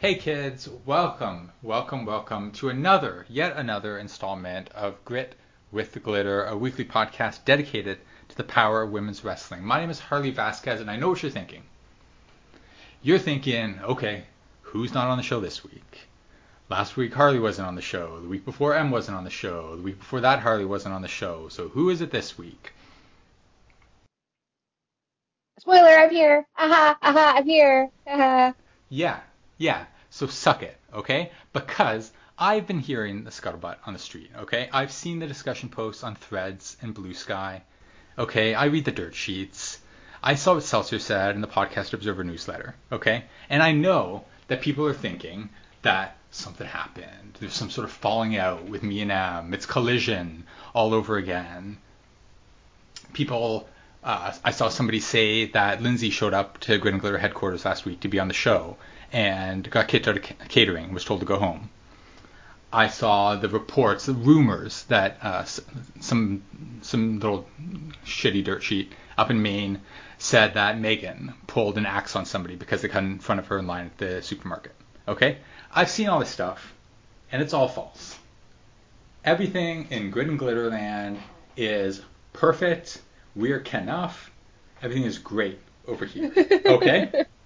Hey kids, welcome, welcome, welcome to another, yet another installment of Grit with the Glitter, a weekly podcast dedicated to the power of women's wrestling. My name is Harley Vasquez, and I know what you're thinking. You're thinking, okay, who's not on the show this week? Last week Harley wasn't on the show. The week before Em wasn't on the show. The week before that Harley wasn't on the show. So who is it this week? Spoiler, I'm here. Aha, aha, I'm here. Aha. Yeah, yeah. So suck it, okay? Because I've been hearing the scuttlebutt on the street, okay? I've seen the discussion posts on Threads and Bluesky, okay? I read the dirt sheets. I saw what Seltzer said in the Podcast Observer newsletter, okay? And I know that people are thinking that something happened. There's some sort of falling out with me and Em. It's collision all over again. People uh, I saw somebody say that Lindsay showed up to Grit and Glitter headquarters last week to be on the show and got kicked out of catering was told to go home. I saw the reports, the rumors that uh, some some little shitty dirt sheet up in Maine said that Megan pulled an axe on somebody because they cut in front of her in line at the supermarket. Okay, I've seen all this stuff, and it's all false. Everything in Grit and Glitter Land is perfect we're Kenough. Everything is great over here. Okay?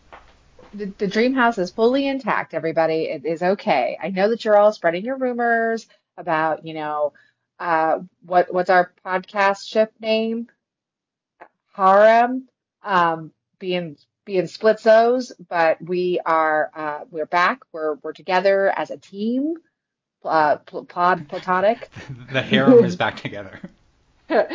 the, the dream house is fully intact, everybody. It is okay. I know that you're all spreading your rumors about, you know, uh, what what's our podcast ship name? Harem. Um, being being splitzos, but we are uh, we're back. We're we're together as a team. Uh, pl- pod platonic. the harem is back together.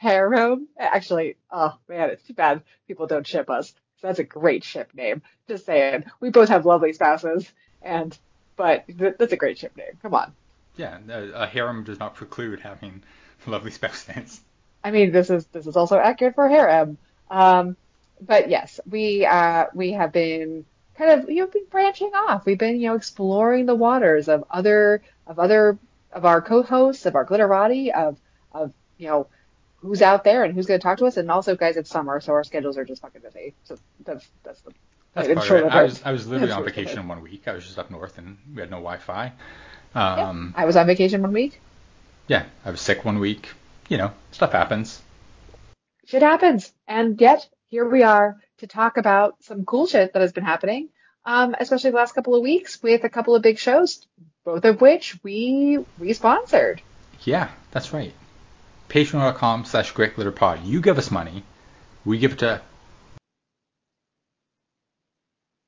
Harem. Actually, oh man, it's too bad people don't ship us. That's a great ship name. Just saying. We both have lovely spouses, and but th- that's a great ship name. Come on. Yeah, a harem does not preclude having lovely spouses. I mean, this is this is also accurate for harem. Um, but yes, we uh, we have been kind of you know been branching off. We've been you know exploring the waters of other of other of our co-hosts of our glitterati of of you know, who's out there and who's going to talk to us. And also, guys, it's summer, so our schedules are just fucking busy. So that's that's the. That's part of it. I was I was literally on vacation one week. I was just up north and we had no Wi-Fi. Um, yeah, I was on vacation one week. Yeah, I was sick one week. You know, stuff happens. Shit happens, and yet here we are to talk about some cool shit that has been happening, um, especially the last couple of weeks with a couple of big shows, both of which we we sponsored. Yeah, that's right patreon.com slash gritglitterpod. You give us money. We give it to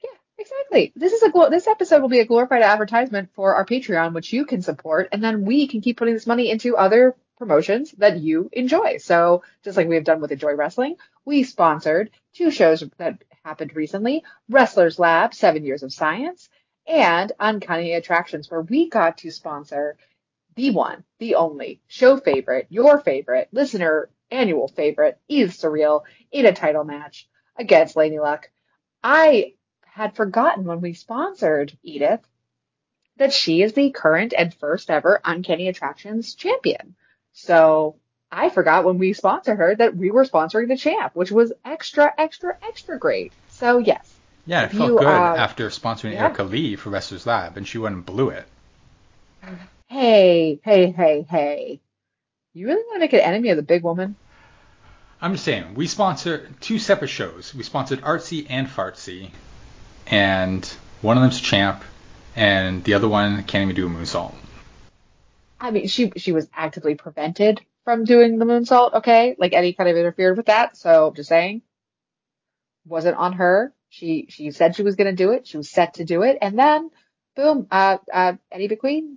Yeah, exactly. This is a this episode will be a glorified advertisement for our Patreon, which you can support, and then we can keep putting this money into other promotions that you enjoy. So just like we have done with Enjoy Wrestling, we sponsored two shows that happened recently: Wrestlers Lab, Seven Years of Science, and Uncanny Attractions, where we got to sponsor the one, the only, show favorite, your favorite, listener annual favorite, Eve Surreal in a title match against Lady Luck. I had forgotten when we sponsored Edith that she is the current and first ever Uncanny Attractions champion. So I forgot when we sponsored her that we were sponsoring the champ, which was extra, extra, extra great. So yes. Yeah, it felt you, good uh, after sponsoring yeah. Erica Lee for Wrestlers Lab, and she went and blew it. Hey, hey, hey, hey. You really want to make an enemy of the big woman? I'm just saying, we sponsor two separate shows. We sponsored Artsy and Fartsy, and one of them's Champ, and the other one can't even do a moonsault. I mean, she she was actively prevented from doing the moonsault. Okay, like Eddie kind of interfered with that. So just saying, wasn't on her. She she said she was going to do it. She was set to do it, and then boom, uh, uh, Eddie McQueen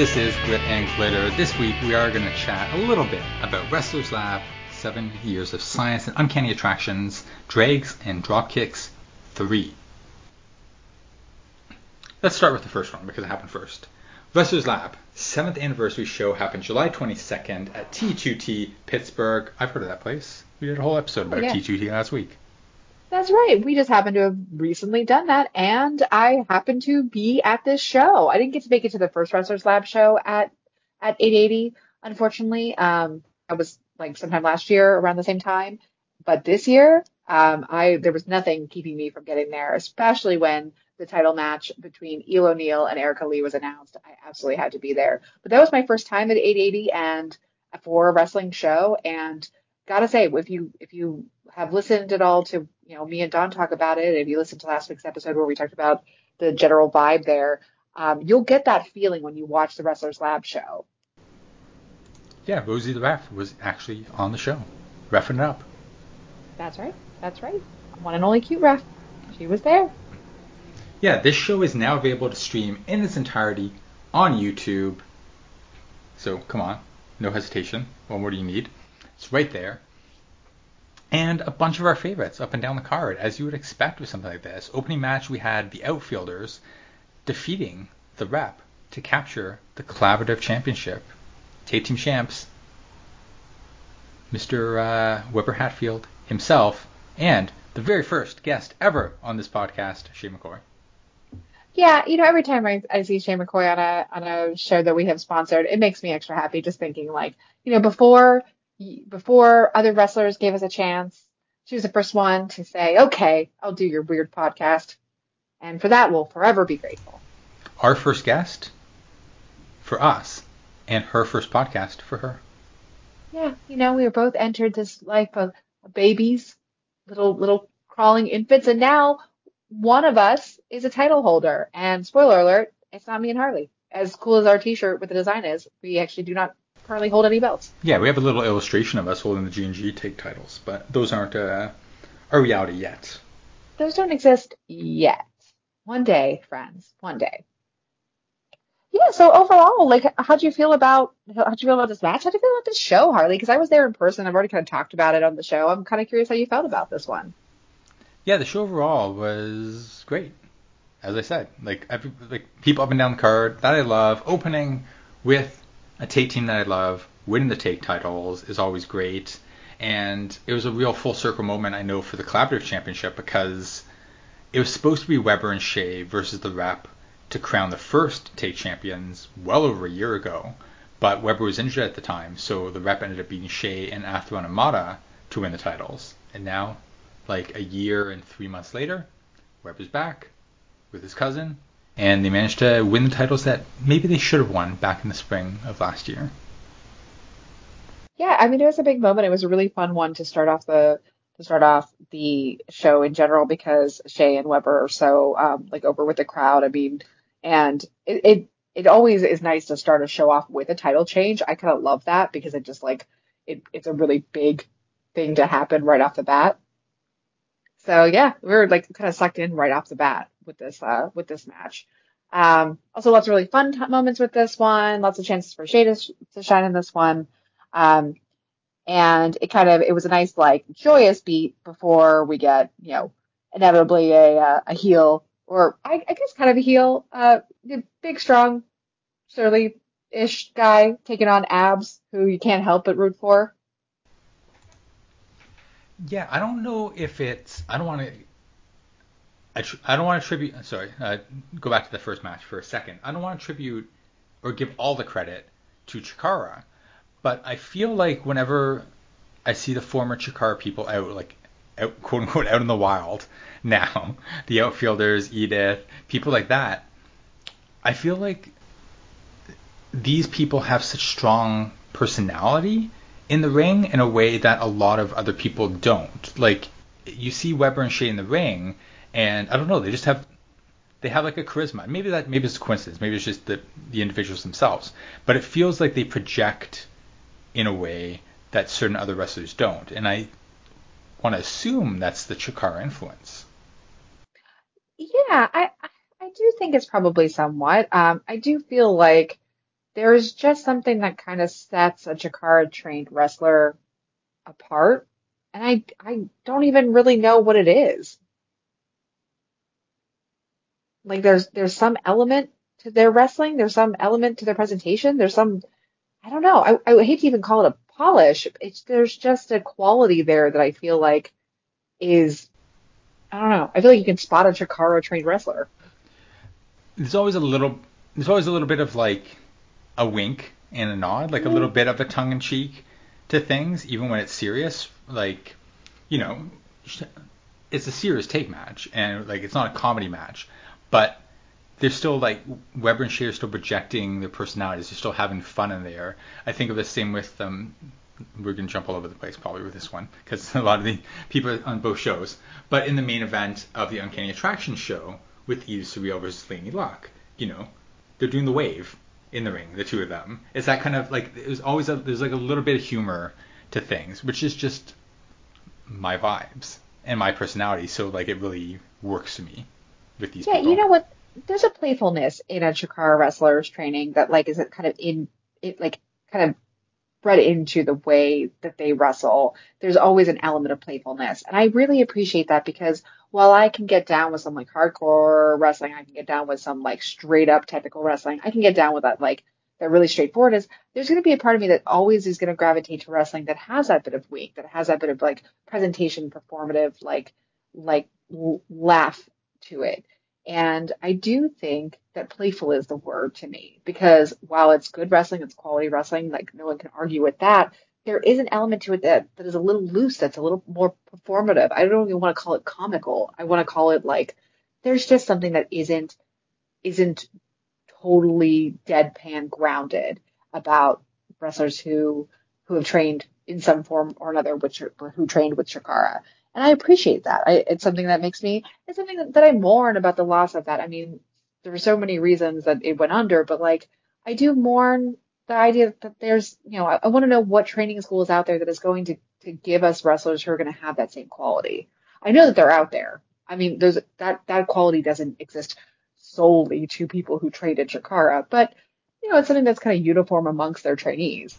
This is Grit and Glitter. This week we are going to chat a little bit about Wrestlers Lab, Seven Years of Science and Uncanny Attractions, Drags and Dropkicks 3. Let's start with the first one because it happened first. Wrestlers Lab, 7th anniversary show happened July 22nd at T2T Pittsburgh. I've heard of that place. We did a whole episode about yeah. T2T last week. That's right. We just happened to have recently done that, and I happened to be at this show. I didn't get to make it to the first Wrestlers Lab show at at 880, unfortunately. Um, I was like sometime last year around the same time, but this year, um, I there was nothing keeping me from getting there, especially when the title match between Eel O'Neal and Erica Lee was announced. I absolutely had to be there. But that was my first time at 880 and for a wrestling show, and gotta say, if you if you have listened at all to you know me and Don talk about it, if you listened to last week's episode where we talked about the general vibe there, um, you'll get that feeling when you watch the Wrestlers Lab show. Yeah, Rosie the ref was actually on the show, refing it up. That's right. That's right. One and only cute ref. She was there. Yeah, this show is now available to stream in its entirety on YouTube. So come on, no hesitation. What more do you need? It's right there. And a bunch of our favorites up and down the card, as you would expect with something like this. Opening match, we had the Outfielders defeating the Rep to capture the Collaborative Championship. Tag Team Champs, Mr. Uh, Weber Hatfield himself, and the very first guest ever on this podcast, Shay McCoy. Yeah, you know, every time I, I see Shay McCoy on a on a show that we have sponsored, it makes me extra happy just thinking like, you know, before before other wrestlers gave us a chance, she was the first one to say, okay, I'll do your weird podcast. And for that, we'll forever be grateful. Our first guest for us, and her first podcast for her. Yeah, you know, we were both entered this life of babies, little little crawling infants, and now one of us is a title holder. And spoiler alert, it's not me and Harley. As cool as our T-shirt with the design is, we actually do not currently hold any belts. Yeah, we have a little illustration of us holding the G and G tag titles, but those aren't uh, a reality yet. Those don't exist yet. One day, friends. One day. Yeah. So overall, like, how do you feel about how do you feel about this match? How do you feel about this show, Harley? Because I was there in person. I've already kind of talked about it on the show. I'm kind of curious how you felt about this one. Yeah, the show overall was great. As I said, like every, like people up and down the card that I love. Opening with a tag team that I love, winning the tag titles is always great. And it was a real full circle moment, I know, for the collaborative championship because it was supposed to be Weber and Shay versus the Rep to crown the first tag champions well over a year ago. But Weber was injured at the time, so the Rep ended up beating Shay and Athron Amada to win the titles. And now, like a year and three months later, Weber's back with his cousin and they managed to win the titles that maybe they should have won back in the spring of last year. Yeah, I mean it was a big moment. It was a really fun one to start off the to start off the show in general because Shay and Weber are so um, like over with the crowd. I mean, and it, it it always is nice to start a show off with a title change. I kind of love that because it just like it, it's a really big thing to happen right off the bat. So yeah, we were like kind of sucked in right off the bat with this uh, with this match. Um, also, lots of really fun t- moments with this one. Lots of chances for Shay to, sh- to shine in this one. Um, and it kind of it was a nice like joyous beat before we get you know inevitably a uh, a heel or I, I, guess kind of a heel, uh, big strong surly ish guy taking on Abs, who you can't help but root for. Yeah, I don't know if it's. I don't want to I, I don't want to attribute. Sorry, uh, go back to the first match for a second. I don't want to attribute or give all the credit to Chikara, but I feel like whenever I see the former Chikara people out, like out, quote unquote, out in the wild now, the outfielders, Edith, people like that, I feel like these people have such strong personality in the ring in a way that a lot of other people don't. Like you see Weber and Shay in the ring and I don't know, they just have they have like a charisma. Maybe that maybe it's a coincidence. Maybe it's just the the individuals themselves. But it feels like they project in a way that certain other wrestlers don't. And I want to assume that's the Chikara influence. Yeah, I I do think it's probably somewhat. Um, I do feel like there's just something that kind of sets a Chikara trained wrestler apart. And I, I don't even really know what it is. Like there's, there's some element to their wrestling. There's some element to their presentation. There's some, I don't know. I, I hate to even call it a polish. It's, there's just a quality there that I feel like is, I don't know. I feel like you can spot a Chikara trained wrestler. There's always a little, there's always a little bit of like a wink and a nod, like a little bit of a tongue in cheek to things, even when it's serious. Like, you know, it's a serious tag match, and like it's not a comedy match, but they're still like Weber and Shay are still projecting their personalities. They're still having fun in there. I think of the same with um. We're gonna jump all over the place probably with this one because a lot of the people on both shows. But in the main event of the Uncanny Attraction show with Eve Surreal versus Laney Locke, you know, they're doing the wave in the ring, the two of them. It's that kind of like there's always a, there's like a little bit of humor to things, which is just my vibes and my personality. So like it really works to me with these. Yeah, people. you know what? There's a playfulness in a Chikara wrestler's training that like is it kind of in it like kind of bred into the way that they wrestle. There's always an element of playfulness, and I really appreciate that because while I can get down with some like hardcore wrestling, I can get down with some like straight up technical wrestling. I can get down with that like that really straightforward is there's going to be a part of me that always is going to gravitate to wrestling that has that bit of weak, that has that bit of like presentation, performative, like like laugh to it. And I do think that playful is the word to me because while it's good wrestling, it's quality wrestling, like no one can argue with that there is an element to it that, that is a little loose, that's a little more performative. I don't even want to call it comical. I want to call it like there's just something that isn't isn't totally deadpan grounded about wrestlers who who have trained in some form or another which who trained with Chikara. And I appreciate that. I, it's something that makes me it's something that, that I mourn about the loss of that. I mean, there were so many reasons that it went under, but like I do mourn the idea that there's, you know, I, I want to know what training school is out there that is going to, to give us wrestlers who are going to have that same quality. I know that they're out there. I mean, there's that, that quality doesn't exist solely to people who trained at Chikara, but, you know, it's something that's kind of uniform amongst their trainees.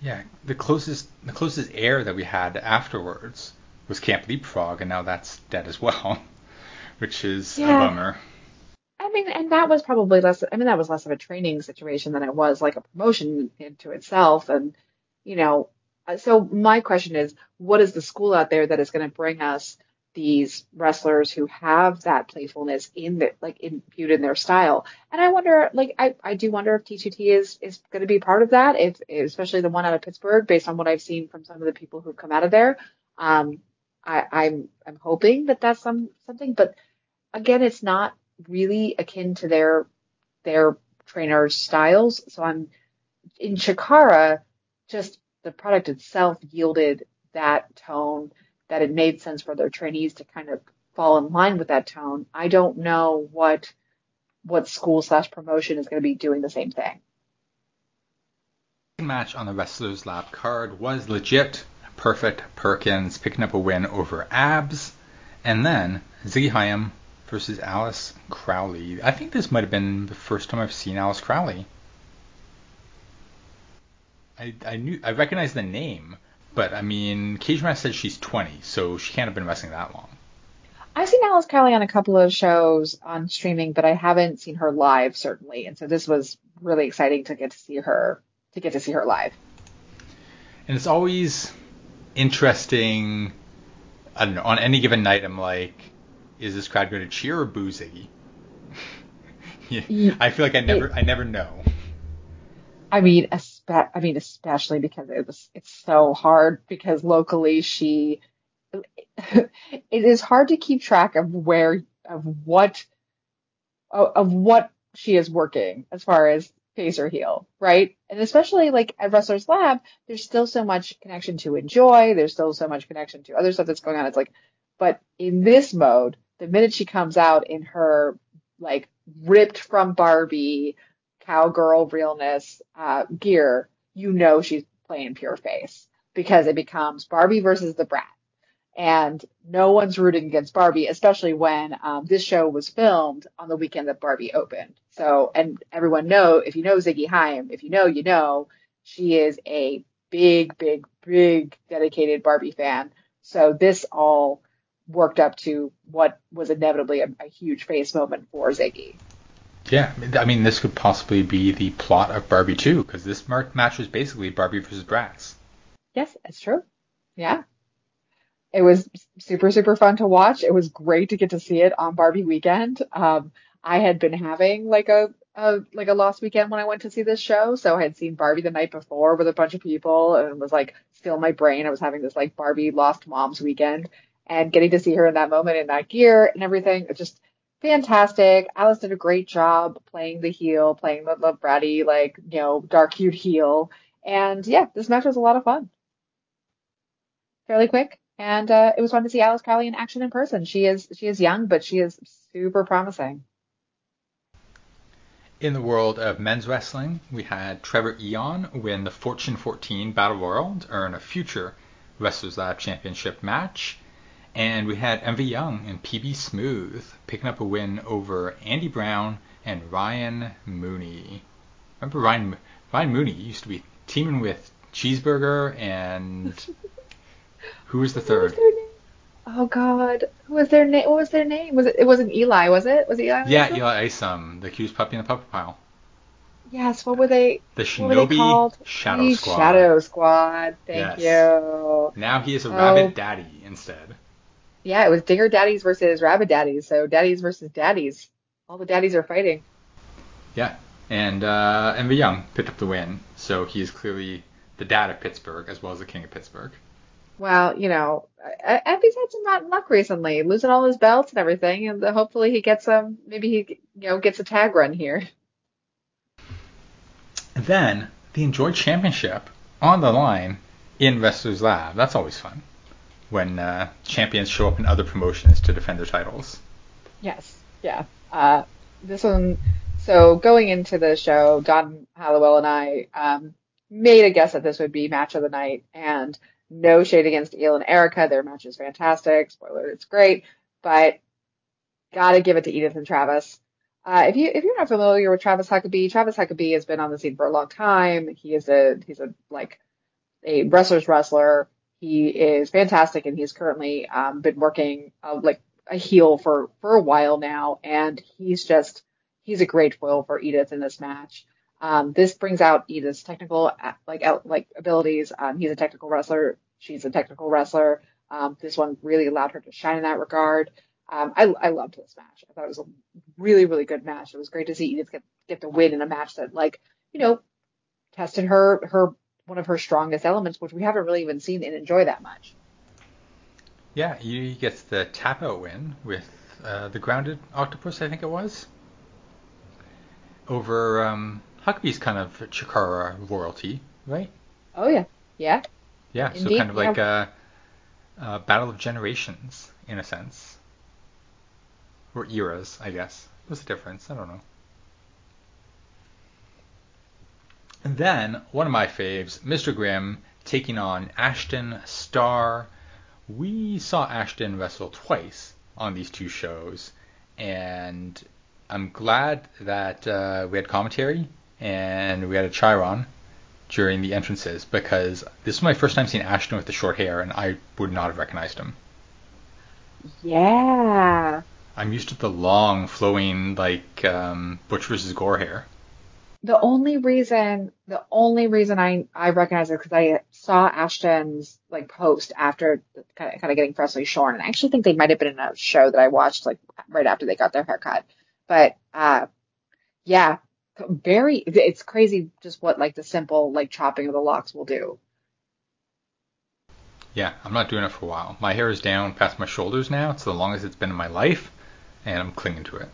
Yeah, the closest the closest air that we had afterwards was Camp Leapfrog, and now that's dead as well, which is yeah. a bummer. I mean, and that was probably less, I mean, that was less of a training situation than it was like a promotion into itself. And, you know, uh, so my question is, what is the school out there that is going to bring us these wrestlers who have that playfulness in the, like imputed in their style? And I wonder, like, I, I do wonder if T2T is, is going to be part of that, if, especially the one out of Pittsburgh, based on what I've seen from some of the people who've come out of there. Um, I, I'm, I'm hoping that that's some, something, but again, it's not really akin to their their trainers' styles. So I'm in Chikara, just the product itself yielded that tone that it made sense for their trainees to kind of fall in line with that tone. I don't know what what school slash promotion is going to be doing the same thing. Match on the Wrestlers Lab card was legit. Perfect Perkins picking up a win over Abs, and then Haim versus Alice Crowley. I think this might have been the first time I've seen Alice Crowley. I, I knew I recognized the name, but I mean, Cagematch said she's 20, so she can't have been wrestling that long. I've seen Alice Crowley on a couple of shows on streaming, but I haven't seen her live certainly, and so this was really exciting to get to see her to get to see her live. And it's always interesting. I don't know. On any given night, I'm like, is this crowd going to cheer or boo Ziggy? yeah, I feel like I never it, I never know. I mean, espe- I mean, especially because it was it's so hard because locally she it is hard to keep track of where of what of what she is working as far as face or heel, right? And especially like at Wrestler's Lab, there's still so much connection to enjoy. There's still so much connection to other stuff that's going on. It's like, but in this mode, the minute she comes out in her like ripped from Barbie cowgirl realness uh, gear, you know she's playing pure face because it becomes Barbie versus the brat. and no one's rooting against Barbie, especially when um, this show was filmed on the weekend that Barbie opened. So, and everyone know if you know Ziggy Haim, if you know, you know, she is a big, big, big dedicated Barbie fan. So this all worked up to what was inevitably a, a huge face moment for Ziggy. Yeah, I mean, this could possibly be the plot of Barbie 2, because this match was basically Barbie versus Bratz. Yes, that's true. Yeah. It was super, super fun to watch. It was great to get to see it on Barbie weekend. Um, I had been having like a, a like a lost weekend when I went to see this show, so I had seen Barbie the night before with a bunch of people, and it was like still in my brain. I was having this like Barbie lost moms weekend, and getting to see her in that moment in that gear and everything. It's just fantastic. Alice did a great job playing the heel, playing the, the bratty, like, you know, dark hued heel. And yeah, this match was a lot of fun. Fairly quick. And uh, it was fun to see Alice Crowley in action in person. She is she is young, but she is super promising. In the world of men's wrestling, we had Trevor Aeon win the Fortune 14 Battle Royal to earn a future Wrestlers Lab Championship match. And we had MV Young and PB Smooth picking up a win over Andy Brown and Ryan Mooney. Remember Ryan Ryan Mooney used to be teaming with Cheeseburger and who was the third? oh God, who was their name? What was their name? Was it? It wasn't Eli, was it? Was it Eli? Yeah, Isom? Eli Isom, the accused puppy in the puppet pile. Yes. What were they? The Shinobi Shadow the Squad. Shadow Squad. Thank yes. you. Now he is a oh. rabbit daddy instead. Yeah, it was Dinger Daddies versus Rabbit Daddies. So daddies versus daddies. All the daddies are fighting. Yeah, and uh, MV Young picked up the win, so he is clearly the dad of Pittsburgh as well as the king of Pittsburgh. Well, you know, MV's had some rotten luck recently, losing all his belts and everything, and hopefully he gets some. Maybe he, you know, gets a tag run here. then the Enjoy Championship on the line in Wrestlers Lab. That's always fun when uh, champions show up in other promotions to defend their titles. Yes, yeah. Uh, this one. So going into the show, Don Hallowell and I um, made a guess that this would be match of the night, and no shade against Eel and Erica, their match is fantastic. Spoiler, it's great, but gotta give it to Edith and Travis. Uh, if you if you're not familiar with Travis Huckabee, Travis Huckabee has been on the scene for a long time. He is a he's a like a wrestler's wrestler. He is fantastic, and he's currently um, been working uh, like a heel for for a while now, and he's just he's a great foil for Edith in this match. Um, this brings out Edith's technical like like abilities. Um, he's a technical wrestler. She's a technical wrestler. Um, this one really allowed her to shine in that regard. Um, I, I loved this match. I thought it was a really, really good match. It was great to see Edith get, get the win in a match that, like, you know, tested her her one of her strongest elements, which we haven't really even seen and enjoy that much. Yeah, he gets the tap out win with uh, the grounded octopus, I think it was, over um, Huckabee's kind of Chikara royalty, right? Oh yeah, yeah. Yeah, Indeed, so kind of like yeah. a, a, battle of generations in a sense, or eras, I guess. What's the difference? I don't know. And then one of my faves, Mr. Grimm, taking on Ashton Starr. We saw Ashton wrestle twice on these two shows, and I'm glad that uh, we had commentary and we had a chyron during the entrances because this was my first time seeing Ashton with the short hair, and I would not have recognized him. Yeah. I'm used to the long, flowing, like um, Butch versus Gore hair the only reason the only reason I I recognize it because I saw Ashton's like post after kind of, kind of getting freshly shorn, and I actually think they might have been in a show that I watched like right after they got their haircut. But uh, yeah, very it's crazy just what like the simple like chopping of the locks will do. Yeah, I'm not doing it for a while. My hair is down past my shoulders now. It's the longest it's been in my life, and I'm clinging to it.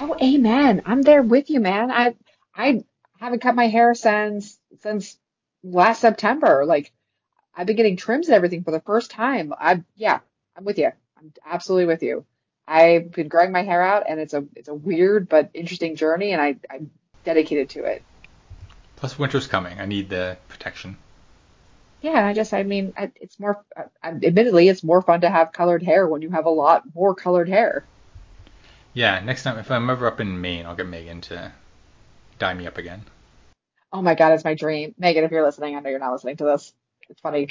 Oh, amen. I'm there with you, man. I I haven't cut my hair since since last September. Like I've been getting trims and everything for the first time. I yeah, I'm with you. I'm absolutely with you. I've been growing my hair out, and it's a it's a weird but interesting journey, and I I'm dedicated to it. Plus, winter's coming. I need the protection. Yeah, I just, I mean, I- it's more, admittedly, it's more fun to have colored hair when you have a lot more colored hair. Yeah, next time if I'm ever up in Maine, I'll get Megan to dye me up again. Oh my God, it's my dream. Megan, if you're listening, I know you're not listening to this. It's funny.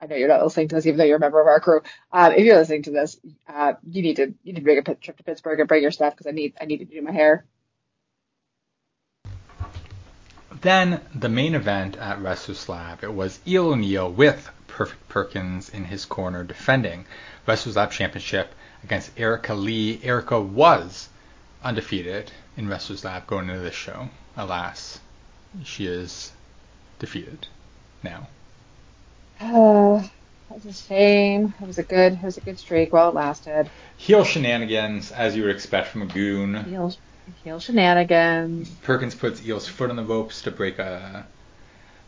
I know you're not listening to this, even though you're a member of our crew. Um, if you're listening to this, uh, you need to you need to make a trip to Pittsburgh and bring your stuff because I need I need to do my hair. Then the main event at Wrestlers Lab, it was Eel O'Neal with Perfect Perkins in his corner defending Wrestlers Lab Championship against Erica Lee. Erica was undefeated in Wrestlers Lab going into this show. Alas, she is defeated now. Uh, that's a shame. It was a good it was a good streak while it lasted. Heel shenanigans, as you would expect from a goon. Heel heel shenanigans. Perkins puts Eel's foot on the ropes to break a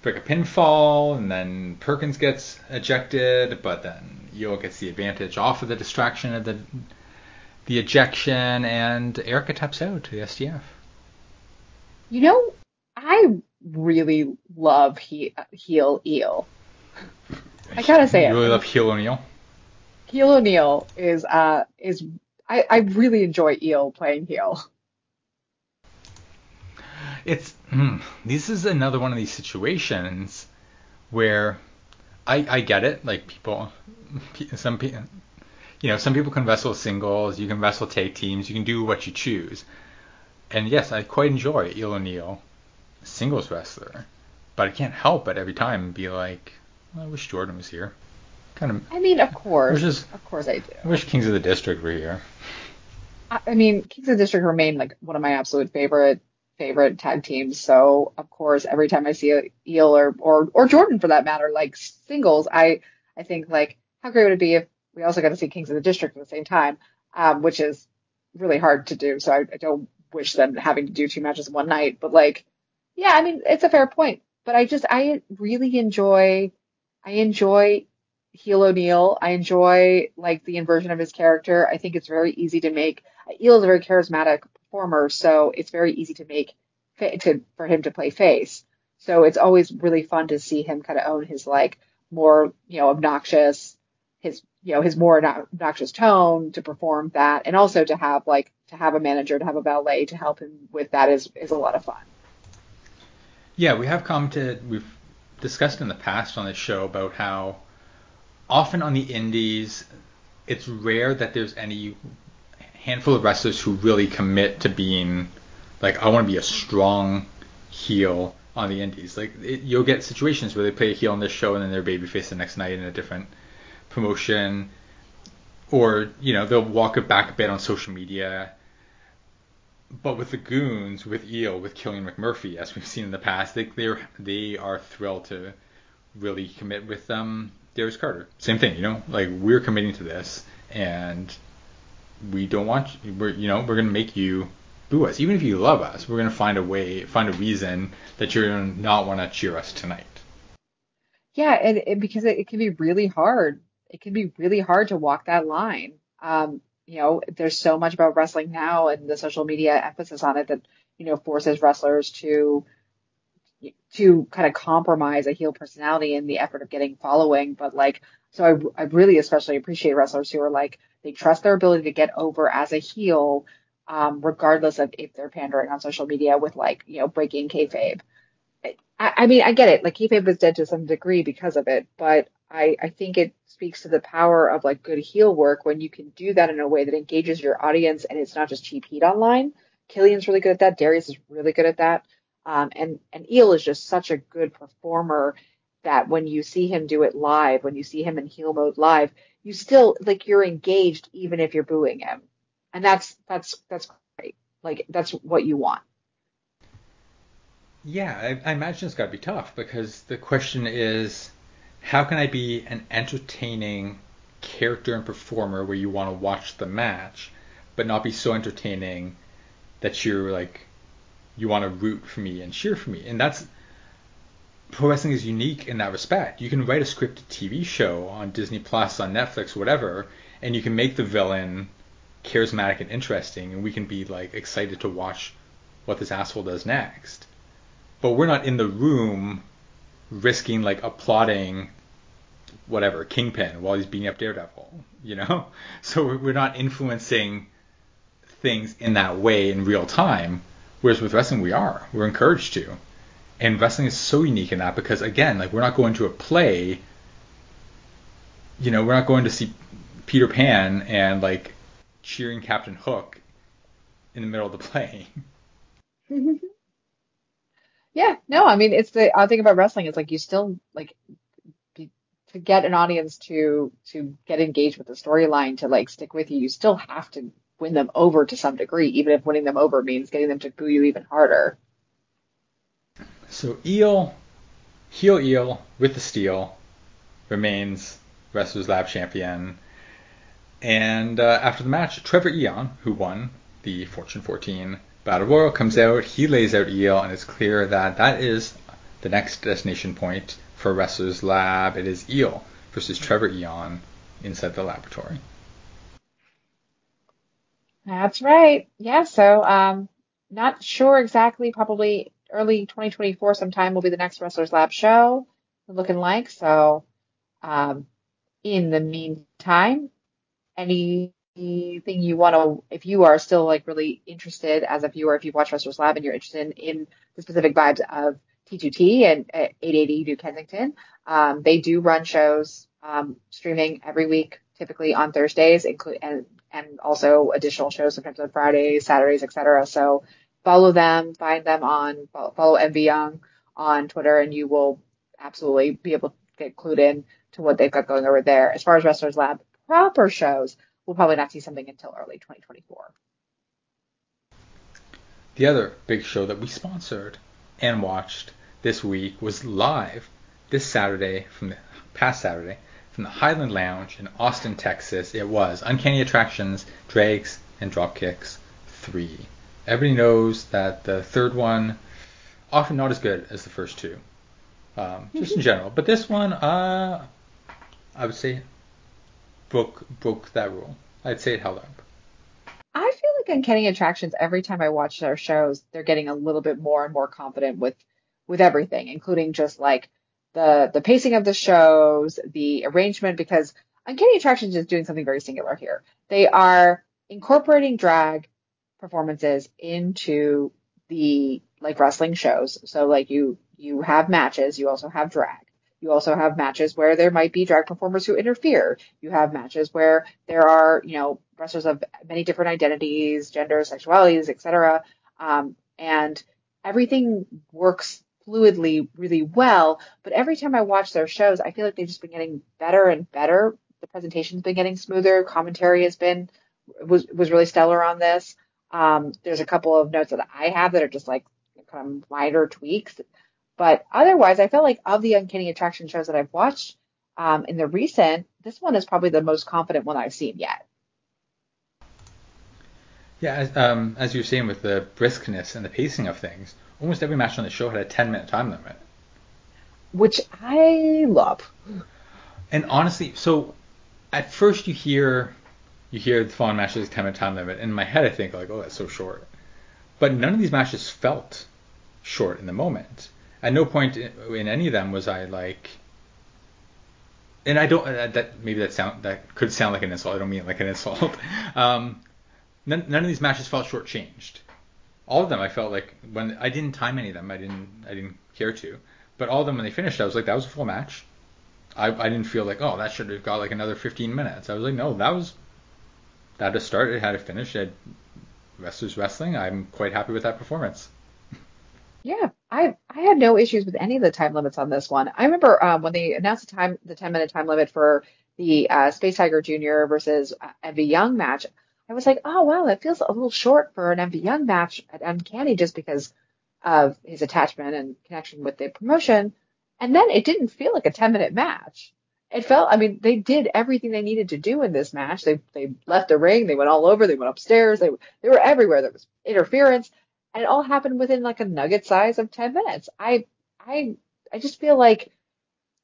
break a pinfall, and then Perkins gets ejected, but then Eel gets the advantage off of the distraction of the the ejection, and Erica taps out to the STF. You know, I really love he, heel eel. I gotta say it. You really it. love Heel O'Neal. Heel O'Neal is uh is I, I really enjoy Eel playing heel. It's mm, this is another one of these situations where I I get it. Like people, some people, you know, some people can wrestle singles. You can wrestle tag teams. You can do what you choose. And yes, I quite enjoy Eel O'Neal, singles wrestler. But I can't help but every time be like, I wish Jordan was here. Kind of, I mean, of course, is- of course I do. I wish Kings of the District were here. I, I mean, Kings of the District remain like one of my absolute favorite favorite tag teams. So of course, every time I see a Eel or or or Jordan for that matter, like singles, I I think like how great would it be if we also got to see Kings of the District at the same time, um, which is really hard to do. So I, I don't wish them having to do two matches in one night. But like, yeah, I mean, it's a fair point. But I just I really enjoy I enjoy Heel O'Neal. I enjoy like the inversion of his character. I think it's very easy to make. Eel is a very charismatic performer, so it's very easy to make to for him to play face. So it's always really fun to see him kind of own his like more you know obnoxious his you know his more obno- obnoxious tone to perform that, and also to have like to have a manager to have a valet to help him with that is is a lot of fun. Yeah, we have commented, we've discussed in the past on this show about how often on the indies, it's rare that there's any handful of wrestlers who really commit to being like, I want to be a strong heel on the indies. Like, it, you'll get situations where they play a heel on this show and then they're babyface the next night in a different promotion. Or, you know, they'll walk it back a bit on social media but with the goons, with Eel, with Killian McMurphy, as we've seen in the past, they they're they are thrilled to really commit with um Darius Carter. Same thing, you know, like we're committing to this, and we don't want we're you know we're gonna make you boo us, even if you love us. We're gonna find a way, find a reason that you're gonna not want to cheer us tonight. Yeah, and, and because it, it can be really hard. It can be really hard to walk that line. Um, you know, there's so much about wrestling now and the social media emphasis on it that, you know, forces wrestlers to to kind of compromise a heel personality in the effort of getting following. But like, so I, I really especially appreciate wrestlers who are like, they trust their ability to get over as a heel, um, regardless of if they're pandering on social media with like, you know, breaking kayfabe. I, I mean, I get it. Like kayfabe is dead to some degree because of it, but I, I think it speaks to the power of like good heel work when you can do that in a way that engages your audience and it's not just cheap heat online. Killian's really good at that. Darius is really good at that. Um, and and Eel is just such a good performer that when you see him do it live, when you see him in heel mode live, you still like you're engaged even if you're booing him, and that's that's that's great. Like that's what you want. Yeah, I, I imagine it's got to be tough because the question is, how can I be an entertaining character and performer where you want to watch the match, but not be so entertaining that you're like, you want to root for me and cheer for me? And that's pro wrestling is unique in that respect. You can write a scripted TV show on Disney Plus, on Netflix, whatever, and you can make the villain charismatic and interesting, and we can be like excited to watch what this asshole does next but we're not in the room risking like applauding whatever Kingpin while he's beating up Daredevil, you know. So we're not influencing things in that way in real time. Whereas with wrestling, we are. We're encouraged to. And wrestling is so unique in that because again, like we're not going to a play. You know, we're not going to see Peter Pan and like cheering Captain Hook in the middle of the play. Mm-hmm. Yeah, no, I mean it's the odd thing about wrestling is like you still like be, to get an audience to to get engaged with the storyline to like stick with you, you still have to win them over to some degree, even if winning them over means getting them to boo you even harder. So Eel, heel Eel with the steel, remains Wrestlers Lab champion. And uh, after the match, Trevor Aeon, who won the Fortune 14 Battle Royal, comes out. He lays out Eel, and it's clear that that is the next destination point for Wrestlers Lab. It is Eel versus Trevor Aeon inside the laboratory. That's right. Yeah, so um, not sure exactly. Probably early 2024 sometime will be the next Wrestlers Lab show. Looking like so. Um, in the meantime, anything you want to, if you are still like really interested as a viewer, if you've watched Wrestlers Lab and you're interested in the specific vibes of T2T and 880 New Kensington, um, they do run shows um, streaming every week, typically on Thursdays, include and and also additional shows sometimes on Fridays, Saturdays, etc. So follow them, find them on follow MV Young on Twitter, and you will absolutely be able to get clued in to what they've got going over there. As far as Wrestlers Lab proper shows, we'll probably not see something until early 2024. The other big show that we sponsored and watched this week was live this Saturday from the past Saturday from the Highland Lounge in Austin, Texas. It was Uncanny Attractions, Drags, and Dropkicks 3. Everybody knows that the third one often not as good as the first two, um, just in general. But this one, uh, I would say broke broke that rule. I'd say it held up. I feel like Uncanny Attractions, every time I watch their shows, they're getting a little bit more and more confident with with everything, including just like the the pacing of the shows, the arrangement, because Uncanny Attractions is doing something very singular here. They are incorporating drag performances into the like wrestling shows. So like you you have matches, you also have drag. You also have matches where there might be drag performers who interfere. You have matches where there are, you know, wrestlers of many different identities, genders, sexualities, etc. Um, and everything works fluidly really well. But every time I watch their shows, I feel like they've just been getting better and better. The presentation's been getting smoother. Commentary has been was was really stellar on this. Um, there's a couple of notes that I have that are just like kind of minor tweaks but otherwise, I felt like of the Uncanny Attraction shows that I've watched um, in the recent, this one is probably the most confident one I've seen yet. Yeah, as, um, as you were saying with the briskness and the pacing of things, almost every match on the show had a 10 minute time limit. Which I love. And honestly, so at first you hear you hear the following matches 10 minute time limit. And in my head, I think like, oh, that's so short. But none of these matches felt short in the moment at no point in any of them was I like, and I don't uh, that maybe that sound that could sound like an insult. I don't mean like an insult. Um, none, none of these matches felt shortchanged. All of them I felt like when I didn't time any of them, I didn't I didn't care to. But all of them when they finished, I was like that was a full match. I, I didn't feel like oh that should have got like another 15 minutes. I was like no that was that had to start. It had to finish. It had wrestlers wrestling. I'm quite happy with that performance. Yeah, I I had no issues with any of the time limits on this one. I remember um, when they announced the time the 10 minute time limit for the uh, Space Tiger Jr. versus uh, MV Young match. I was like, oh wow, that feels a little short for an MV Young match at Uncanny just because of his attachment and connection with the promotion. And then it didn't feel like a 10 minute match. It felt, I mean, they did everything they needed to do in this match. They they left the ring, they went all over, they went upstairs, they they were everywhere. There was interference and it all happened within like a nugget size of 10 minutes. I, I, I just feel like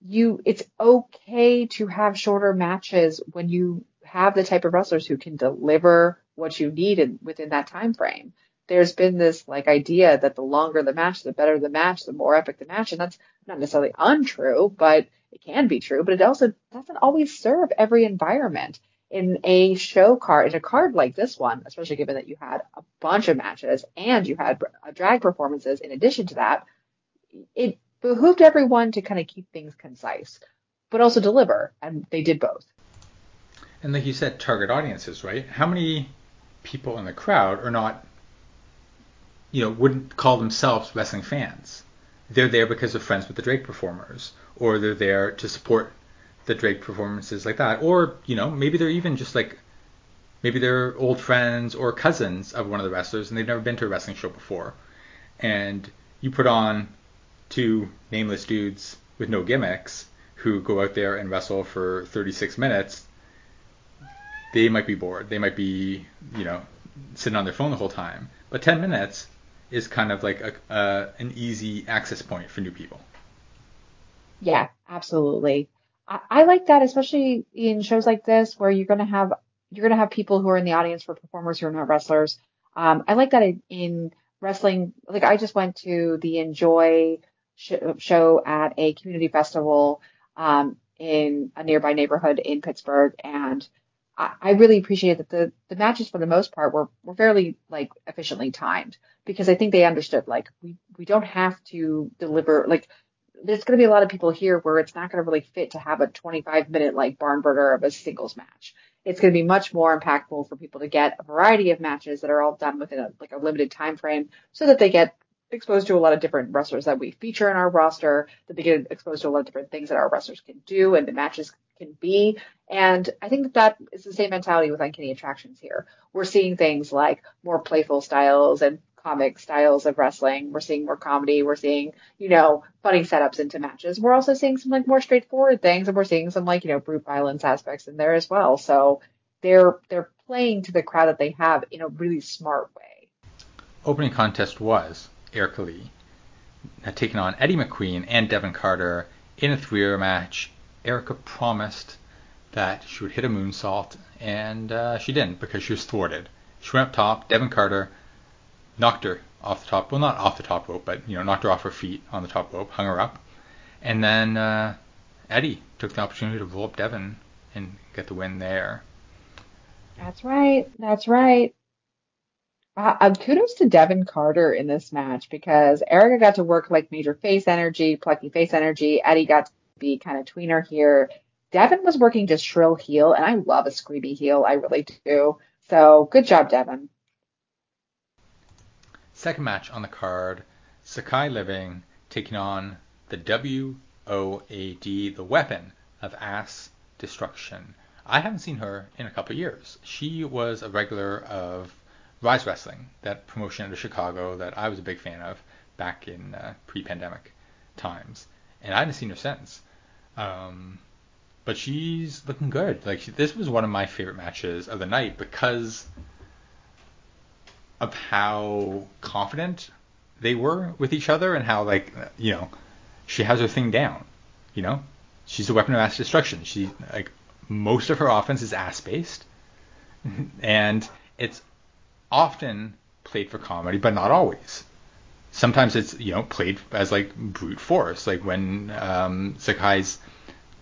you, it's okay to have shorter matches when you have the type of wrestlers who can deliver what you need in, within that time frame. there's been this like idea that the longer the match, the better the match, the more epic the match, and that's not necessarily untrue, but it can be true. But it also doesn't always serve every environment. In a show card, in a card like this one, especially given that you had a bunch of matches and you had uh, drag performances in addition to that, it behooved everyone to kind of keep things concise, but also deliver, and they did both. And like you said, target audiences, right? How many people in the crowd are not you know, wouldn't call themselves wrestling fans. They're there because they're friends with the drag performers, or they're there to support the drag performances like that, or you know, maybe they're even just like, maybe they're old friends or cousins of one of the wrestlers, and they've never been to a wrestling show before, and you put on two nameless dudes with no gimmicks who go out there and wrestle for 36 minutes. They might be bored. They might be, you know, sitting on their phone the whole time. But 10 minutes is kind of like a, uh, an easy access point for new people. Yeah, absolutely. I, I like that, especially in shows like this where you're going to have you're going to have people who are in the audience for performers who are not wrestlers. Um, I like that in, in, wrestling. Like I just went to the Enjoy sh- show at a community festival um, in a nearby neighborhood in Pittsburgh, and I, really appreciated that the, the matches for the most part were, were fairly like efficiently timed because I think they understood like we, we don't have to deliver like there's going to be a lot of people here where it's not going to really fit to have a 25 minute like barn burner of a singles match. It's going to be much more impactful for people to get a variety of matches that are all done within a, like a limited time frame so that they get exposed to a lot of different wrestlers that we feature in our roster, that they get exposed to a lot of different things that our wrestlers can do and the matches can be. And I think that that is the same mentality with Uncanny Attractions here. We're seeing things like more playful styles and comic styles of wrestling. We're seeing more comedy. We're seeing, you know, funny setups into matches. We're also seeing some like more straightforward things and we're seeing some like, you know, brute violence aspects in there as well. So they're, they're playing to the crowd that they have in a really smart way. Opening contest was Erica Lee had taken on Eddie McQueen and Devin Carter in a three-way match. Erica promised that she would hit a moonsault, and uh, she didn't because she was thwarted. She went up top. Devin Carter knocked her off the top. Well, not off the top rope, but you know, knocked her off her feet on the top rope, hung her up, and then uh, Eddie took the opportunity to roll up Devin and get the win there. That's right. That's right. Uh, kudos to Devin Carter in this match because Erica got to work like major face energy, plucky face energy. Eddie got to be kind of tweener here. Devin was working just shrill heel, and I love a screamy heel. I really do. So good job, Devin. Second match on the card Sakai Living taking on the WOAD, the weapon of ass destruction. I haven't seen her in a couple of years. She was a regular of Rise Wrestling, that promotion out of Chicago that I was a big fan of back in uh, pre-pandemic times, and I haven't seen her since. Um, but she's looking good. Like she, this was one of my favorite matches of the night because of how confident they were with each other and how like you know she has her thing down. You know, she's a weapon of mass destruction. She like most of her offense is ass based, and it's often played for comedy, but not always. Sometimes it's you know played as like brute force, like when um, Sakai's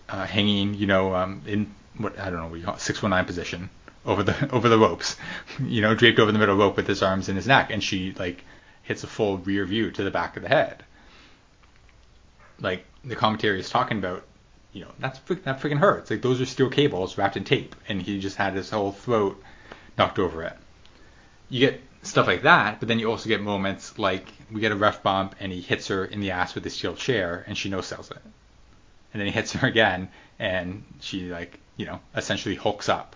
uh, hanging, you know, um, in what I don't know, what you call six one nine position over the over the ropes, you know, draped over the middle rope with his arms in his neck, and she like hits a full rear view to the back of the head. Like the commentary is talking about, you know, that's that freaking hurts. Like those are steel cables wrapped in tape, and he just had his whole throat knocked over it you get stuff like that, but then you also get moments like we get a ref bump and he hits her in the ass with a steel chair and she no sells it. And then he hits her again and she like, you know, essentially hooks up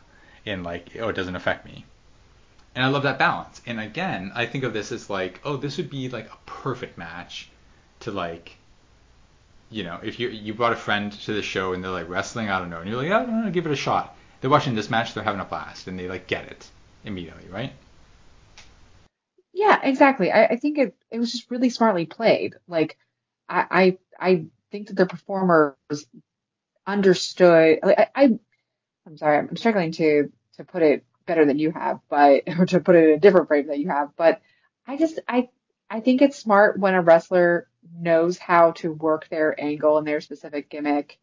in like, oh, it doesn't affect me. And I love that balance. And again, I think of this as like, oh, this would be like a perfect match to like, you know, if you you brought a friend to the show and they're like wrestling, I don't know, and you're like, oh, no, no, give it a shot. They're watching this match, they're having a blast, and they like get it immediately, right? Yeah, exactly. I, I think it it was just really smartly played. Like I I, I think that the performers understood. Like, I, I I'm sorry, I'm struggling to to put it better than you have, but or to put it in a different frame that you have, but I just I I think it's smart when a wrestler knows how to work their angle and their specific gimmick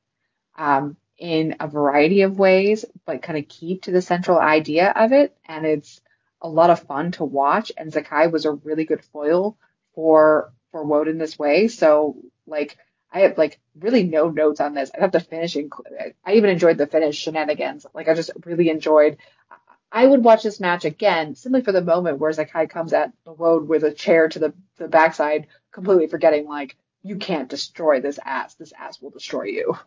um, in a variety of ways, but kind of keep to the central idea of it. And it's a lot of fun to watch. And Zakai was a really good foil for for Woden this way. So like I have like really no notes on this. I have to finish. I even enjoyed the finish shenanigans. Like I just really enjoyed. I would watch this match again simply for the moment where Zakai comes at the WOAD with a chair to the, the backside, completely forgetting like you can't destroy this ass. This ass will destroy you.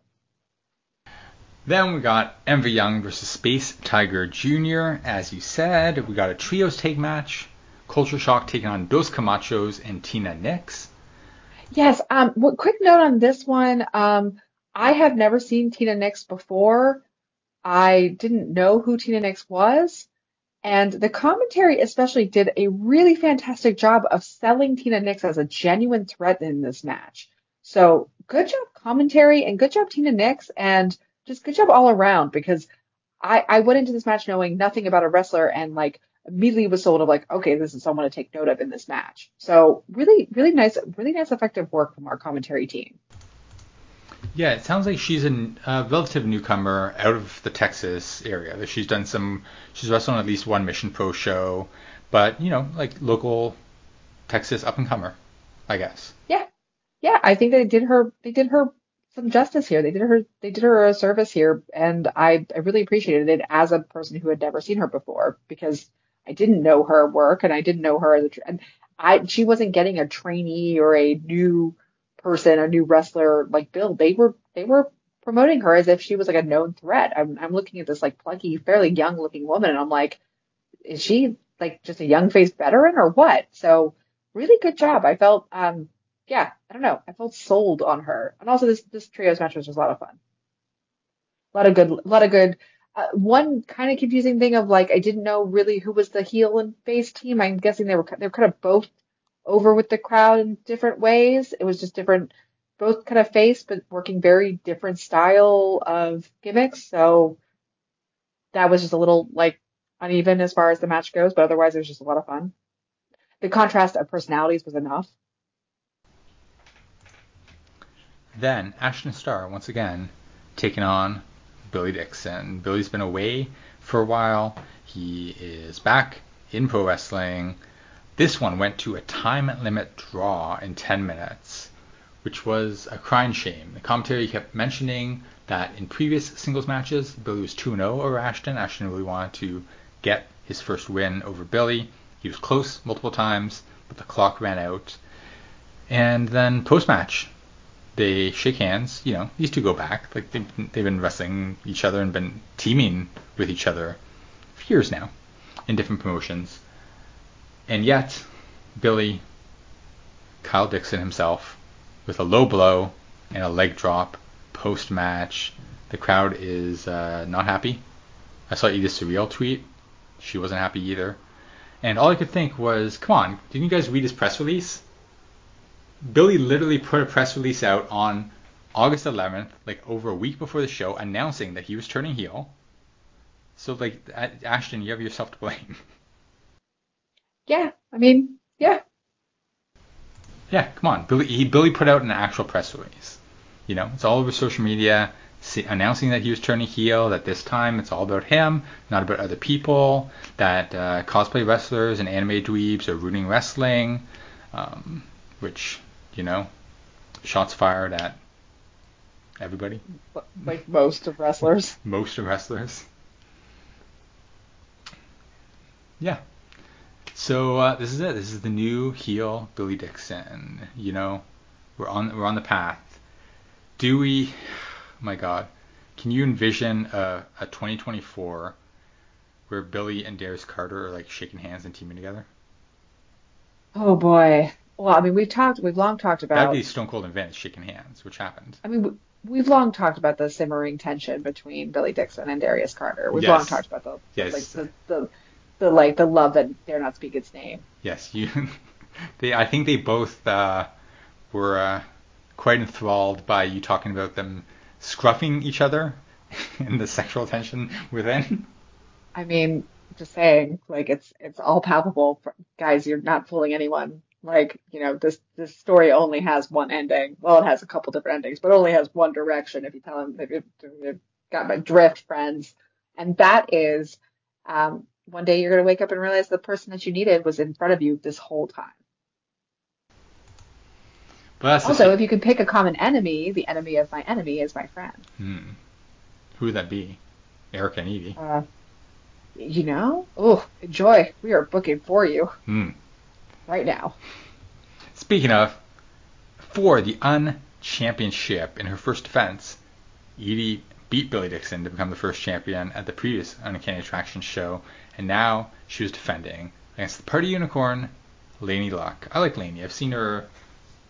Then we got MV Young versus Space Tiger Jr. As you said, we got a trios tag match. Culture Shock taking on Dos Camachos and Tina Nix. Yes. Um. quick note on this one. Um. I have never seen Tina Nix before. I didn't know who Tina Nix was. And the commentary especially did a really fantastic job of selling Tina Nix as a genuine threat in this match. So good job commentary and good job Tina Nix and just good job all around because I, I went into this match knowing nothing about a wrestler and like immediately was sold of like, okay, this is someone to take note of in this match. So really, really nice, really nice effective work from our commentary team. Yeah, it sounds like she's a uh, relative newcomer out of the Texas area. She's done some, she's wrestled on at least one Mission Pro show, but you know, like local Texas up and comer, I guess. Yeah, yeah, I think they did her, they did her some justice here. They did her, they did her a service here, and I, I really appreciated it as a person who had never seen her before because I didn't know her work and I didn't know her as a, and I, she wasn't getting a trainee or a new person, a new wrestler like Bill, they were they were promoting her as if she was like a known threat. I'm I'm looking at this like plucky, fairly young looking woman, and I'm like, is she like just a young faced veteran or what? So really good job. I felt um yeah, I don't know. I felt sold on her. And also this this trios match was just a lot of fun. A lot of good a lot of good uh, one kind of confusing thing of like I didn't know really who was the heel and face team. I'm guessing they were they were kind of both over with the crowd in different ways. It was just different, both kind of face, but working very different style of gimmicks. So that was just a little like uneven as far as the match goes, but otherwise it was just a lot of fun. The contrast of personalities was enough. Then Ashton Starr once again taking on Billy Dixon. Billy's been away for a while. He is back in pro wrestling. This one went to a time limit draw in 10 minutes, which was a crying shame. The commentary kept mentioning that in previous singles matches, Billy was 2 0 over Ashton. Ashton really wanted to get his first win over Billy. He was close multiple times, but the clock ran out. And then post match, they shake hands. You know, these two go back. Like they've, they've been wrestling each other and been teaming with each other for years now in different promotions. And yet, Billy, Kyle Dixon himself, with a low blow and a leg drop post match, the crowd is uh, not happy. I saw Edith Surreal tweet. She wasn't happy either. And all I could think was, come on, didn't you guys read his press release? Billy literally put a press release out on August 11th, like over a week before the show, announcing that he was turning heel. So, like, Ashton, you have yourself to blame. yeah, I mean, yeah. Yeah, come on. Billy, he, Billy put out an actual press release. You know, it's all over social media see, announcing that he was turning heel, that this time it's all about him, not about other people, that uh, cosplay wrestlers and anime dweebs are ruining wrestling, um, which, you know, shots fired at everybody. Like most of wrestlers. most of wrestlers. Yeah, so uh, this is it. This is the new heel Billy Dixon. You know, we're on we're on the path. Do we? Oh my God, can you envision a, a 2024 where Billy and Darius Carter are like shaking hands and teaming together? Oh boy. Well, I mean, we've talked, we've long talked about. That'd be Stone Cold and Vince shaking hands, which happened. I mean, we've long talked about the simmering tension between Billy Dixon and Darius Carter. We've yes. long talked about the yes. like the, the the like the love that dare not speak its name. Yes, you. they, I think they both uh, were uh, quite enthralled by you talking about them scruffing each other and the sexual tension within. I mean, just saying, like it's it's all palpable. Guys, you're not fooling anyone. Like, you know, this this story only has one ending. Well, it has a couple different endings, but only has one direction. If you tell them, if you've got my drift, friends, and that is, um, one day you're gonna wake up and realize the person that you needed was in front of you this whole time. But also, if you could pick a common enemy, the enemy of my enemy is my friend. Hmm. Who would that be? Eric and evie Uh, you know? Oh, enjoy. We are booking for you. Hmm. Right now. Speaking of, for the UN championship in her first defense, Edie beat Billy Dixon to become the first champion at the previous Uncanny Attraction show, and now she was defending against the Party Unicorn, Lainey Luck. I like Lainey. I've seen her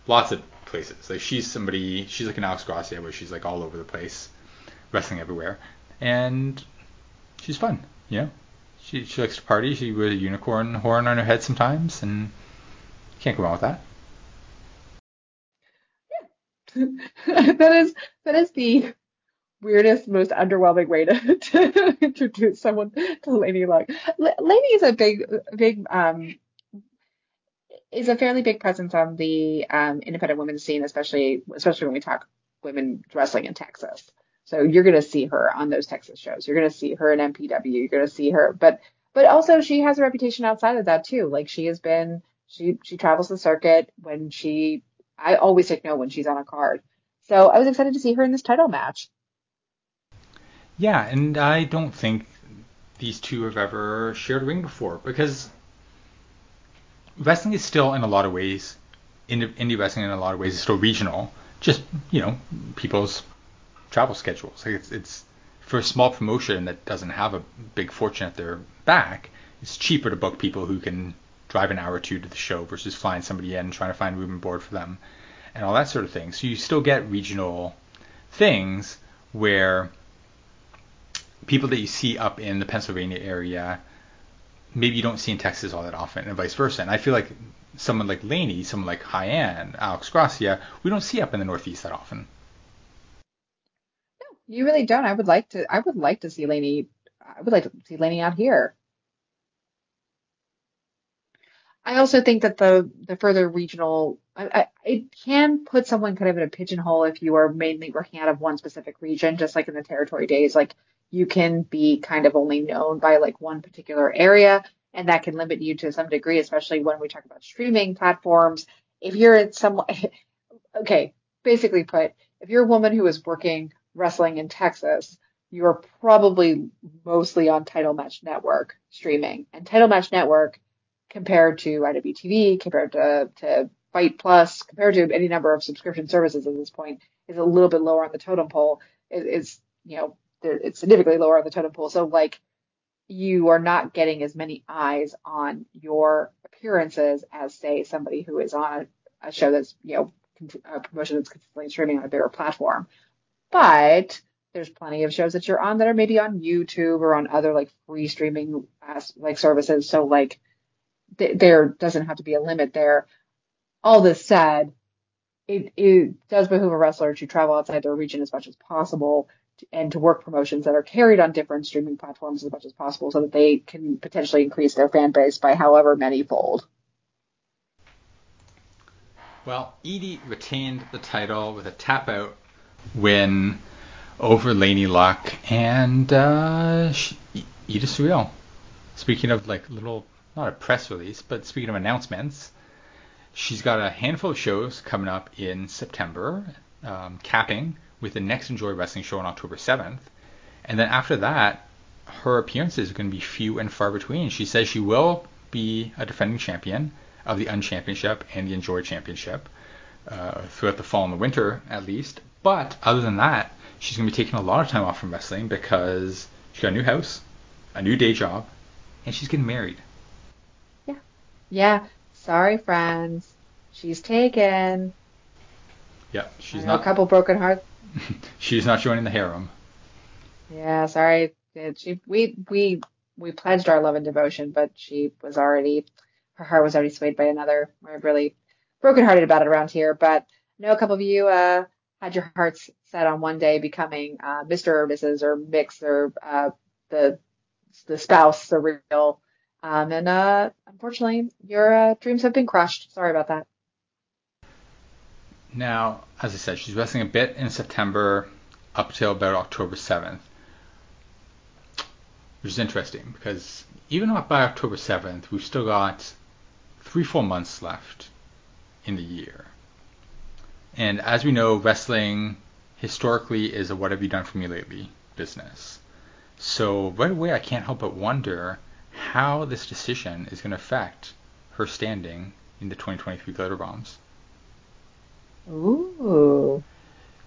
lots of places. Like she's somebody, she's like an Alex Gracia where she's like all over the place, wrestling everywhere, and she's fun. You know, she she likes to party. She wears a unicorn horn on her head sometimes, and can't go wrong with that. Yeah, that is that is the weirdest, most underwhelming way to, to introduce someone to Lady Luck. L- Lady is a big, big, um, is a fairly big presence on the um, independent women's scene, especially especially when we talk women wrestling in Texas. So you're to see her on those Texas shows. You're to see her in MPW. You're to see her, but but also she has a reputation outside of that too. Like she has been, she she travels the circuit when she. I always take note when she's on a card. So I was excited to see her in this title match. Yeah, and I don't think these two have ever shared a ring before because wrestling is still in a lot of ways indie, wrestling in a lot of ways is still regional. Just you know people's travel schedules. Like it's it's for a small promotion that doesn't have a big fortune at their back. It's cheaper to book people who can drive an hour or two to the show versus flying somebody in and trying to find room and board for them and all that sort of thing. So you still get regional things where people that you see up in the Pennsylvania area, maybe you don't see in Texas all that often, and vice versa. And I feel like someone like Laney, someone like Hyan, Alex Gracia, we don't see up in the Northeast that often. No, you really don't. I would like to. I would like to see Laney. I would like to see Laney out here. I also think that the the further regional, I, I, it can put someone kind of in a pigeonhole if you are mainly working out of one specific region, just like in the territory days. Like you can be kind of only known by like one particular area, and that can limit you to some degree, especially when we talk about streaming platforms. If you're in some, okay, basically put, if you're a woman who is working wrestling in Texas, you're probably mostly on Title Match Network streaming, and Title Match Network compared to IWTV, compared to, to FITE Plus, compared to any number of subscription services at this point, is a little bit lower on the totem pole. It, it's, you know, it's significantly lower on the totem pole. So like you are not getting as many eyes on your appearances as say somebody who is on a, a show that's, you know, a promotion that's consistently streaming on a bigger platform. But there's plenty of shows that you're on that are maybe on YouTube or on other like free streaming uh, like services. So like th- there doesn't have to be a limit there. All this said, it, it does behoove a wrestler to travel outside their region as much as possible and to work promotions that are carried on different streaming platforms as much as possible so that they can potentially increase their fan base by however many fold. Well, Edie retained the title with a tap out win over Laney Luck and uh, Edith Surreal. Speaking of like little, not a press release, but speaking of announcements, she's got a handful of shows coming up in September, um, capping with the next Enjoy Wrestling show on October 7th. And then after that, her appearances are going to be few and far between. She says she will be a defending champion of the Unchampionship and the Enjoy Championship uh, throughout the fall and the winter, at least. But other than that, she's going to be taking a lot of time off from wrestling because she's got a new house, a new day job, and she's getting married. Yeah. Sorry, friends. She's taken. Yeah, she's not. A couple broken hearts She's not joining the harem. Yeah, sorry. She we we we pledged our love and devotion, but she was already her heart was already swayed by another. We're really brokenhearted about it around here. But I know a couple of you uh, had your hearts set on one day becoming uh, Mr. or Mrs. or Mix or uh, the the spouse surreal. Um, and uh, unfortunately, your uh, dreams have been crushed. Sorry about that. Now, as I said, she's wrestling a bit in September up till about October 7th, which is interesting because even by October 7th, we've still got three, four months left in the year. And as we know, wrestling historically is a what have you done for me lately business. So right away, I can't help but wonder how this decision is going to affect her standing in the 2023 Glitter Bombs. Ooh,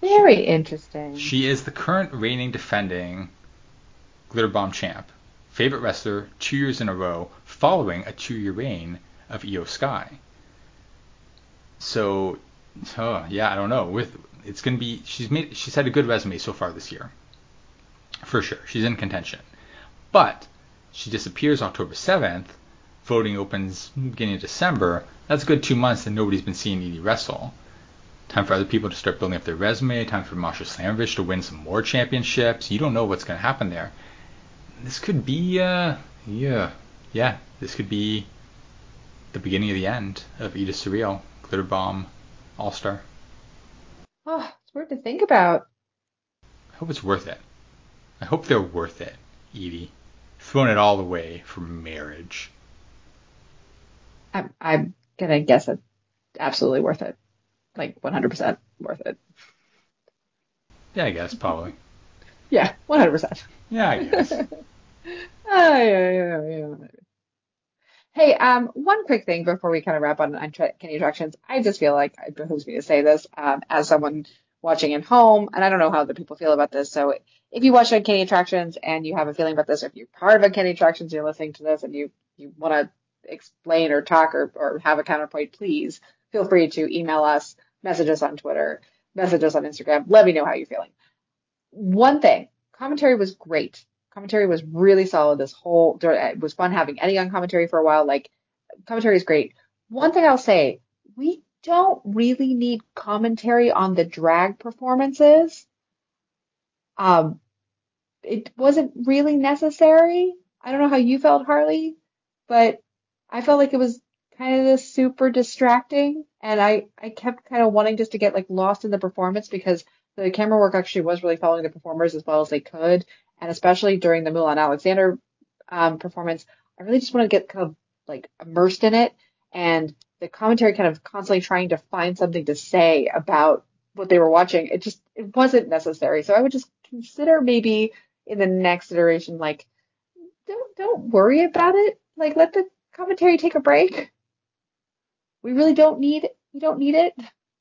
very interesting. She is the current reigning defending Glitter Bomb champ, favorite wrestler two years in a row, following a two-year reign of Iyo Sky. So, oh, yeah, I don't know. With it's gonna be she's made she's had a good resume so far this year, for sure. She's in contention, but she disappears October 7th. Voting opens beginning of December. That's a good two months and nobody's been seeing Edie wrestle. Time for other people to start building up their resume. Time for Masha Slamovich to win some more championships. You don't know what's going to happen there. This could be, uh, yeah, yeah. This could be the beginning of the end of Edith Surreal, Glitter Bomb, All Star. Oh, it's weird to think about. I hope it's worth it. I hope they're worth it, Edie. Throwing it all away for marriage. I'm, I'm gonna guess it's absolutely worth it. Like 100% worth it. Yeah, I guess probably. Yeah, 100%. Yeah, I guess. oh, yeah, yeah, yeah. Hey, um, one quick thing before we kind of wrap on, Kenny Attractions. I just feel like it behooves me to say this um, as someone watching at home, and I don't know how other people feel about this. So if you watch Uncanny Attractions and you have a feeling about this, or if you're part of Uncanny Attractions, you're listening to this, and you you want to explain or talk or, or have a counterpoint, please feel free to email us, message us on Twitter, message us on Instagram. Let me know how you're feeling. One thing, commentary was great. Commentary was really solid. This whole it was fun having Eddie on commentary for a while. Like commentary is great. One thing I'll say, we don't really need commentary on the drag performances. Um, it wasn't really necessary. I don't know how you felt, Harley, but I felt like it was kind of this super distracting and I, I kept kind of wanting just to get like lost in the performance because the camera work actually was really following the performers as well as they could. And especially during the Mulan Alexander um, performance, I really just wanted to get kind of like immersed in it and the commentary kind of constantly trying to find something to say about what they were watching. It just, it wasn't necessary. So I would just consider maybe in the next iteration, like, don't, don't worry about it. Like, let the commentary take a break. We really don't need we don't need it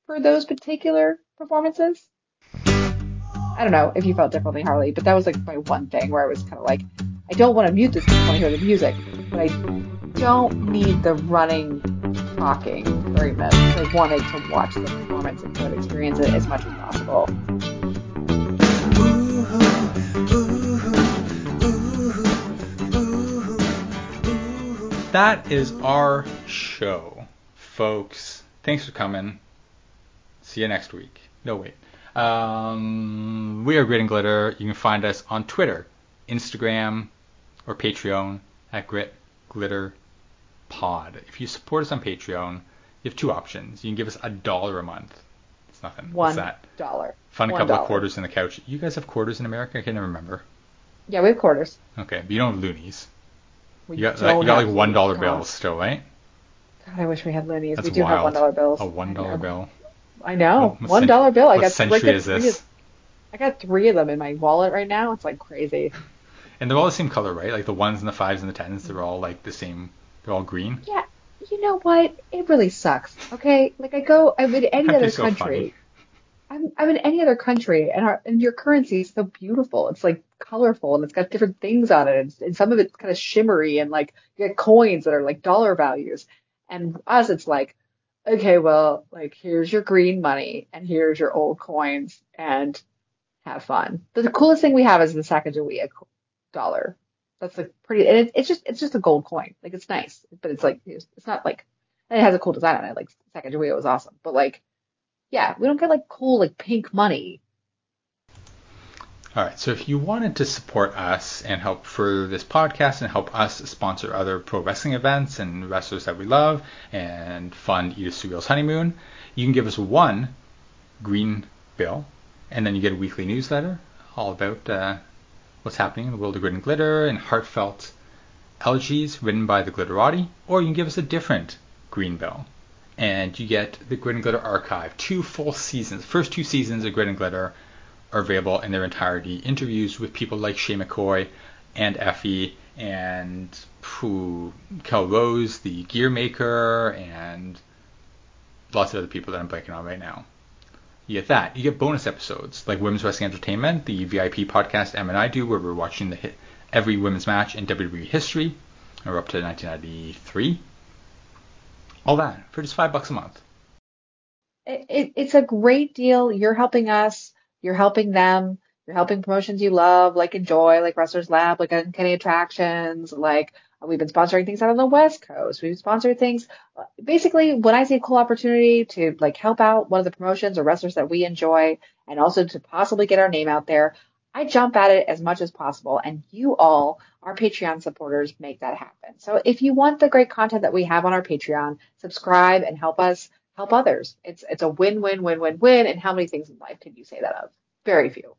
for those particular performances. I don't know if you felt differently, Harley, but that was like my one thing where I was kind of like, I don't want to mute this because I want to hear the music, but I don't need the running talking very much. I wanted to watch the performance and to experience it as much as possible. That is our show, folks. Thanks for coming. See you next week. No, wait. Um, we are Grit and Glitter. You can find us on Twitter, Instagram, or Patreon at Grit Glitter Pod. If you support us on Patreon, you have two options. You can give us a dollar a month. It's nothing. One What's that? dollar. Find a One couple dollar. of quarters in the couch. You guys have quarters in America? I can't remember. Yeah, we have quarters. Okay, but you don't have loonies. We You got, like, you got like one dollar bills still, right? God, I wish we had loonies. That's we do have wild. one dollar bills. A one I dollar bill. I know. What One cent- dollar bill. I got century I got is three this? of- I got three of them in my wallet right now. It's like crazy. And they're all the same color, right? Like the ones and the fives and the tens, they're all like the same. They're all green. Yeah, you know what? It really sucks. Okay, like I go, I'm in any other so country. I'm I'm in any other country, and our and your currency is so beautiful. It's like colorful, and it's got different things on it, and, and some of it's kind of shimmery, and like you get coins that are like dollar values. And us, it's like, okay, well, like here's your green money, and here's your old coins, and have fun. But the coolest thing we have is the Sacagawea dollar. That's like pretty, and it, it's just it's just a gold coin. Like it's nice, but it's like it's not like and it has a cool design on it. Like Sacagawea was awesome, but like yeah, we don't get like cool like pink money. All right, so if you wanted to support us and help further this podcast and help us sponsor other pro wrestling events and wrestlers that we love and fund Edith Surreal's honeymoon, you can give us one green bill, and then you get a weekly newsletter all about uh, what's happening in the world of grit and glitter and heartfelt elegies written by the Glitterati, or you can give us a different green bill, and you get the Grit and Glitter archive, two full seasons, first two seasons of Grit and Glitter are available in their entirety. Interviews with people like Shay McCoy and Effie and who Kel Rose, the gear maker, and lots of other people that I'm blanking on right now. You get that. You get bonus episodes like Women's Wrestling Entertainment, the VIP podcast Em and I do, where we're watching the hit every women's match in WWE history. We're up to 1993. All that for just five bucks a month. It, it, it's a great deal. You're helping us. You're helping them. You're helping promotions you love, like Enjoy, like Wrestlers Lab, like Uncanny Attractions, like uh, we've been sponsoring things out on the West Coast. We've sponsored things. Uh, basically, when I see a cool opportunity to like help out one of the promotions or wrestlers that we enjoy, and also to possibly get our name out there, I jump at it as much as possible. And you all, our Patreon supporters, make that happen. So if you want the great content that we have on our Patreon, subscribe and help us help others. It's it's a win win win win win. And how many things in life can you say that of? Very few.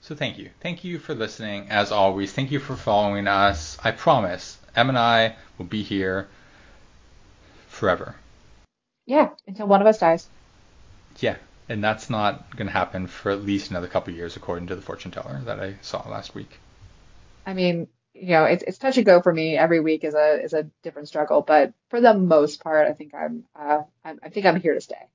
So thank you. Thank you for listening. As always, thank you for following us. I promise, Em and I will be here forever. Yeah, until one of us dies. Yeah, and that's not going to happen for at least another couple years, according to the fortune teller that I saw last week. I mean, you know, it's it's touch and go for me. Every week is a is a different struggle, but for the most part, I think I'm uh, I'm, I think I'm here to stay.